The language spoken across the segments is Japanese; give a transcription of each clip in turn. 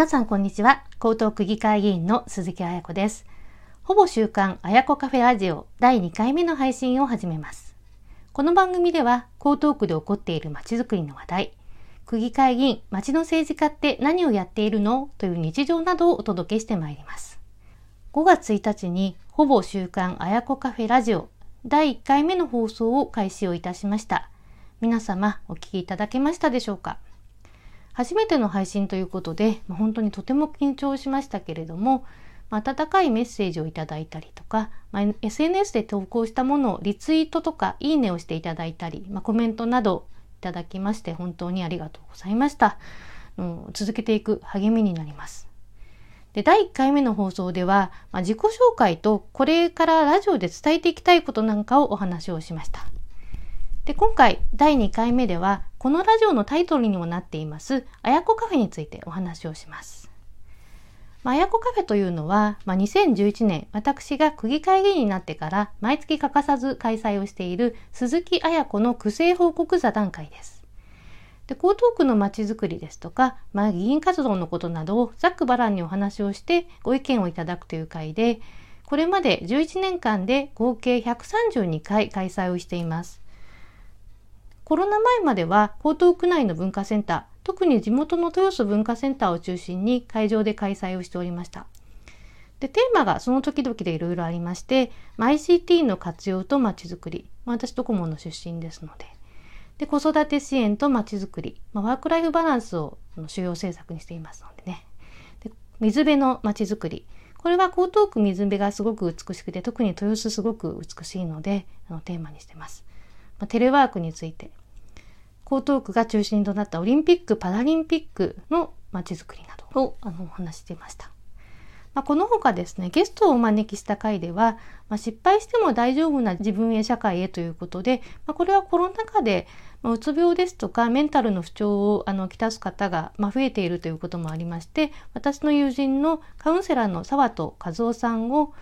皆さんこんにちは。江東区議会議員の鈴木彩子です。ほぼ週刊彩子カフェラジオ第2回目の配信を始めます。この番組では江東区で起こっているまちづくりの話題、区議会議員、町の政治家って何をやっているの？という日常などをお届けしてまいります。5月1日にほぼ週刊彩子カフェラジオ第1回目の放送を開始をいたしました。皆様お聞きいただけましたでしょうか？初めての配信ということで、まあ、本当にとても緊張しましたけれども、まあ、温かいメッセージをいただいたりとか、まあ、SNS で投稿したものをリツイートとかいいねをしていただいたり、まあ、コメントなどいただきまして本当にありがとうございました。うん、続けていく励みになります。で、第1回目の放送では、まあ、自己紹介とこれからラジオで伝えていきたいことなんかをお話をしました。で、今回第2回目では、このラジオのタイトルにもなっています、あやこカフェについてお話をします。まあ、やこカフェというのは、まあ、2011年、私が区議会議員になってから毎月欠かさず開催をしている鈴木あや子の区政報告座談会です。で江東区のまちづくりですとか、まあ、議員活動のことなどをざっくばらんにお話をしてご意見をいただくという会で、これまで11年間で合計132回開催をしています。コロナ前までは江東区内の文化センター、特に地元の豊洲文化センターを中心に会場で開催をしておりました。で、テーマがその時々でいろいろありまして、ICT の活用とまちづくりま、私ドコモの出身ですので、で、子育て支援とまちづくり、まあ、ワークライフバランスを主要政策にしていますのでね。で水辺のまちづくり。これは江東区水辺がすごく美しくて、特に豊洲すごく美しいので、あのテーマにしてます。まあ、テレワークについて、江東区が中心となったオリンピック・パラリンピックのまちづくりなどをあのお話していました。まあ、この他ですね、ゲストをお招きした回では、まあ、失敗しても大丈夫な自分へ社会へということで、まあ、これはコロナ禍で、まあ、うつ病ですとかメンタルの不調をあのきたす方が、まあ、増えているということもありまして、私の友人のカウンセラーの沢戸和夫さんを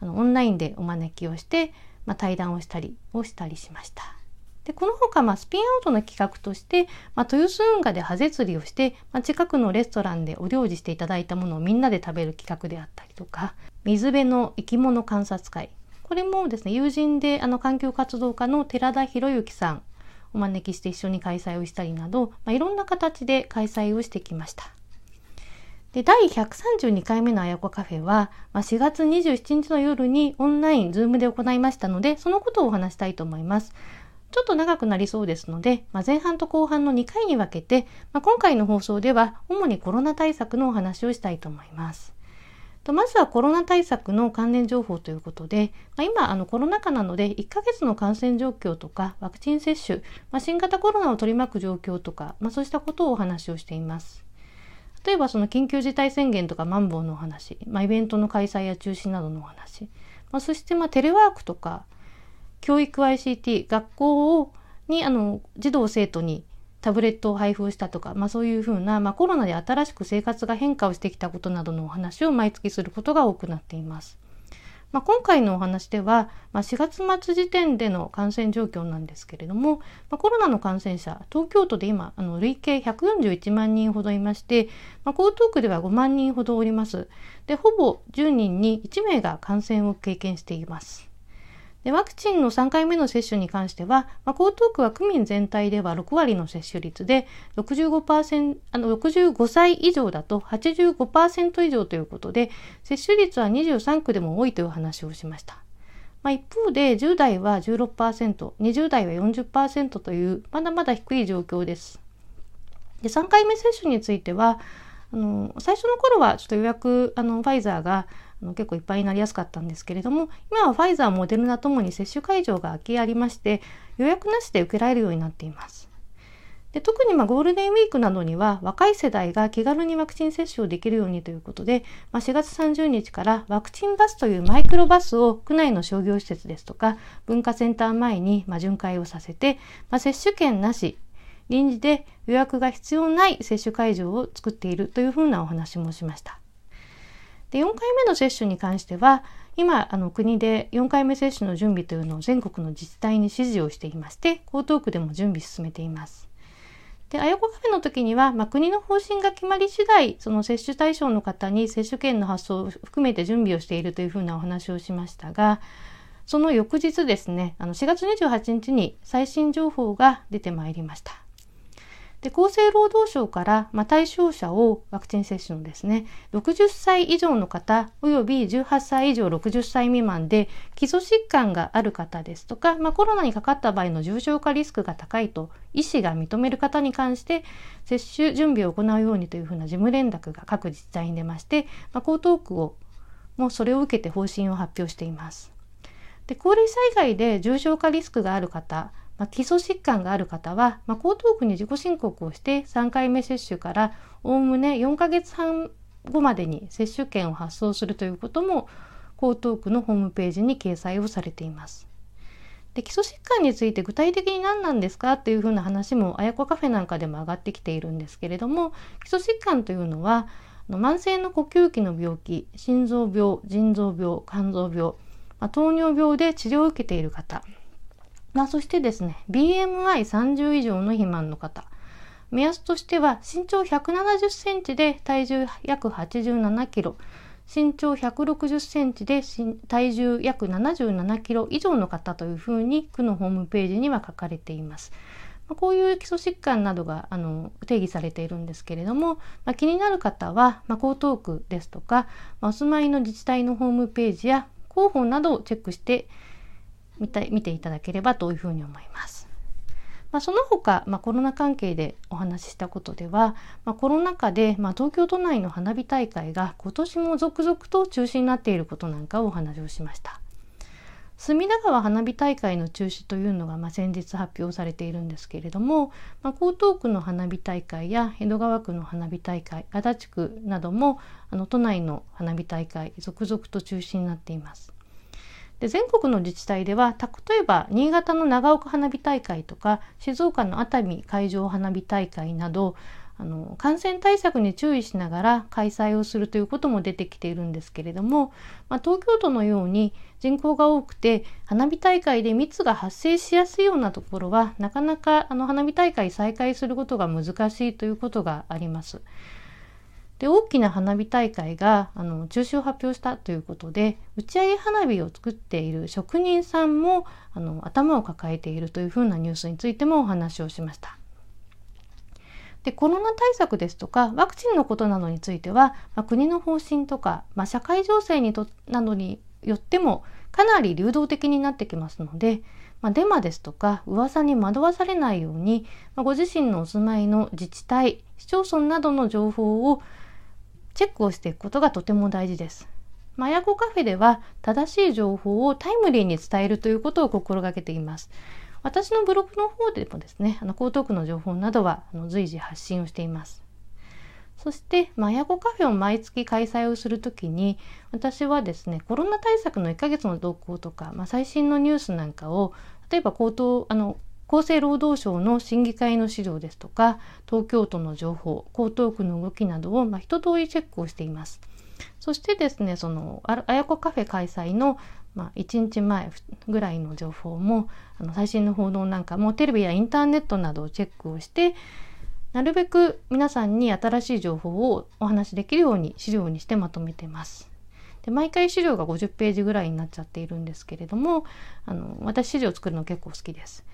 あのオンラインでお招きをして、まあ、対談をしたりをしたりしました。で、この他、まあ、スピンアウトの企画として、まあ、豊洲運河でハゼ釣りをして、まあ、近くのレストランでお料理していただいたものをみんなで食べる企画であったりとか、水辺の生き物観察会。これもですね、友人であの環境活動家の寺田博之さんお招きして一緒に開催をしたりなど、まあ、いろんな形で開催をしてきました。で、第132回目のあやこカフェは、まあ、4月27日の夜にオンライン、ズームで行いましたので、そのことをお話したいと思います。ちょっと長くなりそうですので、まあ、前半と後半の2回に分けて、まあ、今回の放送では主にコロナ対策のお話をしたいと思います。とまずはコロナ対策の関連情報ということで、まあ、今あのコロナ禍なので1ヶ月の感染状況とかワクチン接種、まあ、新型コロナを取り巻く状況とか、まあ、そうしたことをお話をしています。例えばその緊急事態宣言とかマンボウのお話、まあ、イベントの開催や中止などのお話、まあ、そしてまあテレワークとか教育 ICT、学校をにあの児童生徒にタブレットを配布したとか、まあ、そういうふうな、まあ、コロナで新しく生活が変化をしてきたことなどのお話を毎月することが多くなっています。まあ、今回のお話では、まあ、4月末時点での感染状況なんですけれども、まあ、コロナの感染者、東京都で今、あの累計141万人ほどいまして、まあ、江東区では5万人ほどおります。で、ほぼ10人に1名が感染を経験しています。でワクチンの3回目の接種に関しては、まあ、江東区は区民全体では6割の接種率で65%あの65歳以上だと85%以上ということで接種率は23区でも多いという話をしました。まあ、一方で10代は16%、20代は40%というまだまだ低い状況です。で3回目接種についてはあの最初の頃はちょっと予約あのファイザーがあの結構いっぱいになりやすかったんですけれども今はファイザーモデルナともに接種会場が空きありまして予約なしで受けられるようになっています。で特にまゴールデンウィークなどには若い世代が気軽にワクチン接種をできるようにということで、まあ、4月30日からワクチンバスというマイクロバスを区内の商業施設ですとか文化センター前にま巡回をさせて、まあ、接種券なし臨時で予約が必要ない接種会場を作っているというふうなお話もしました。で4回目の接種に関しては今あの国で4回目接種の準備というのを全国の自治体に指示をしていまして江東区でも準備進めています。で、あやこカフェの時には、まあ、国の方針が決まり次第、その接種対象の方に接種券の発送を含めて準備をしているというふうなお話をしましたが、その翌日ですね、あの4月28日に最新情報が出てまいりました。で厚生労働省から、まあ、対象者をワクチン接種のですね60歳以上の方および18歳以上60歳未満で基礎疾患がある方ですとか、まあ、コロナにかかった場合の重症化リスクが高いと医師が認める方に関して接種準備を行うようにというふうな事務連絡が各自治体に出まして、まあ、江東区をもそれを受けて方針を発表しています。で高齢災害で重症化リスクがある方まあ、基礎疾患がある方は、まあ、江東区に自己申告をして3回目接種からおおむね4ヶ月半後までに接種券を発送するということも江東区のホームページに掲載をされています。で基礎疾患について具体的に何なんですか？っていうふうな話もあやこカフェなんかでも上がってきているんですけれども基礎疾患というのは慢性の呼吸器の病気心臓病腎臓病肝臓病、ま、糖尿病で治療を受けている方まあ、そしてですね、BMI30 以上の肥満の方。目安としては身長170センチで体重約87キロ、身長160センチで体重約77キロ以上の方というふうに区のホームページには書かれています。まこういう基礎疾患などがあの定義されているんですけれども、まあ、気になる方は、まあ、江東区ですとか、まあ、お住まいの自治体のホームページや広報などをチェックして見た見ていただければというふうに思います。まあ、その他、まあ、コロナ関係でお話ししたことでは、まあ、コロナ禍で、まあ、東京都内の花火大会が今年も続々と中止になっていることなんかをお話をしました。隅田川花火大会の中止というのが、まあ、先日発表されているんですけれども、まあ、江東区の花火大会や江戸川区の花火大会足立区などもあの都内の花火大会続々と中止になっています。で全国の自治体では例えば新潟の長岡花火大会とか静岡の熱海海上花火大会などあの感染対策に注意しながら開催をするということも出てきているんですけれども、まあ、東京都のように人口が多くて花火大会で密が発生しやすいようなところはなかなかあの花火大会再開することが難しいということがあります。で大きな花火大会があの中止を発表したということで打ち上げ花火を作っている職人さんもあの頭を抱えているというふうなニュースについてもお話をしました。でコロナ対策ですとかワクチンのことなどについては、まあ、国の方針とか、まあ、社会情勢にとなどによってもかなり流動的になってきますので、まあ、デマですとか噂に惑わされないように、ま、ご自身のお住まいの自治体市町村などの情報をチェックをしていくことがとても大事です。マヤコカフェでは正しい情報をタイムリーに伝えるということを心がけています。私のブログの方でもですね、あの江東区の情報などはあの随時発信をしています。そして、マヤコカフェを毎月開催をするときに、私はですね、コロナ対策の1ヶ月の動向とか、まあ、最新のニュースなんかを、例えば口頭、あの、厚生労働省の審議会の資料ですとか東京都の情報江東区の動きなどを、まあ、一通りチェックをしています。そしてですねそのあやこカフェ開催の、まあ、1日前ぐらいの情報もあの最新の報道なんかもテレビやインターネットなどをチェックをしてなるべく皆さんに新しい情報をお話しできるように資料にしてまとめてます。で毎回資料が50ページぐらいになっちゃっているんですけれどもあの私資料作るの結構好きです。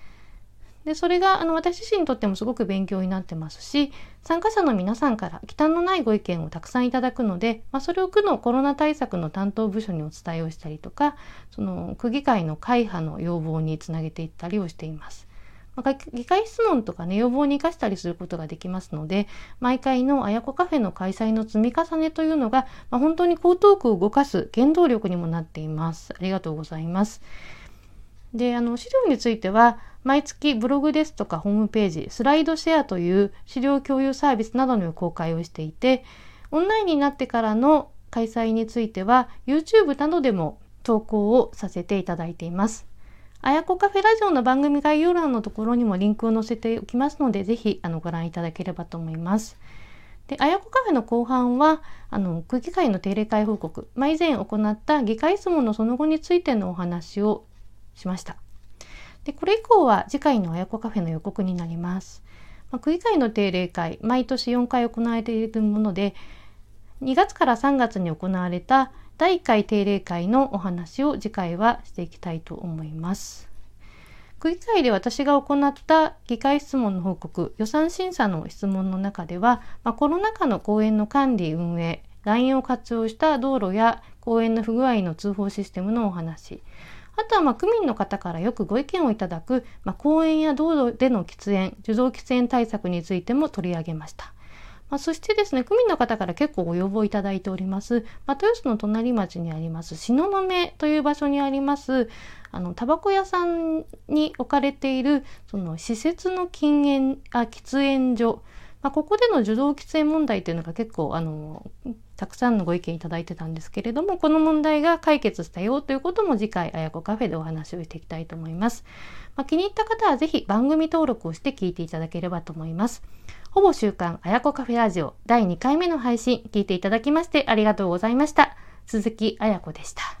でそれがあの私自身にとってもすごく勉強になってますし参加者の皆さんから忌憚のないご意見をたくさんいただくので、まあ、それを区のコロナ対策の担当部署にお伝えをしたりとかその区議会の会派の要望につなげていったりをしています。まあ、議会質問とかね要望に生かしたりすることができますので毎回のあやこカフェの開催の積み重ねというのが、まあ、本当に江東区を動かす原動力にもなっています。ありがとうございます。であの資料については毎月ブログですとかホームページ、スライドシェアという資料共有サービスなどの公開をしていて、オンラインになってからの開催については YouTube などでも投稿をさせていただいています。あやこカフェラジオの番組概要欄のところにもリンクを載せておきますので、ぜひあのご覧いただければと思います。で、あやこカフェの後半は、あの、区議会の定例会報告、まあ、以前行った議会質問のその後についてのお話をしました。で、これ以降は次回のあやこカフェの予告になります。ま、区議会の定例会、毎年4回行われているもので、2月から3月に行われた第1回定例会のお話を次回はしていきたいと思います。区議会で私が行った議会質問の報告、予算審査の質問の中では、まあ、コロナ禍の公園の管理運営、LINE を活用した道路や公園の不具合の通報システムのお話、あとはまあ区民の方からよくご意見をいただく、まあ、公園や道路での喫煙、受動喫煙対策についても取り上げました。まあ、そしてですね、区民の方から結構ご要望いただいております、まあ、豊洲の隣町にあります、東雲という場所にあります、あの、タバコ屋さんに置かれている、その施設の禁煙、あ、喫煙所、まあ、ここでの受動喫煙問題というのが結構、あの、たくさんのご意見いただいてたんですけれども、この問題が解決したよということも次回、あやこカフェでお話をしていきたいと思います。まあ、気に入った方はぜひ番組登録をして聞いていただければと思います。ほぼ週刊あやこカフェラジオ第2回目の配信聞いていただきましてありがとうございました。鈴木あやこでした。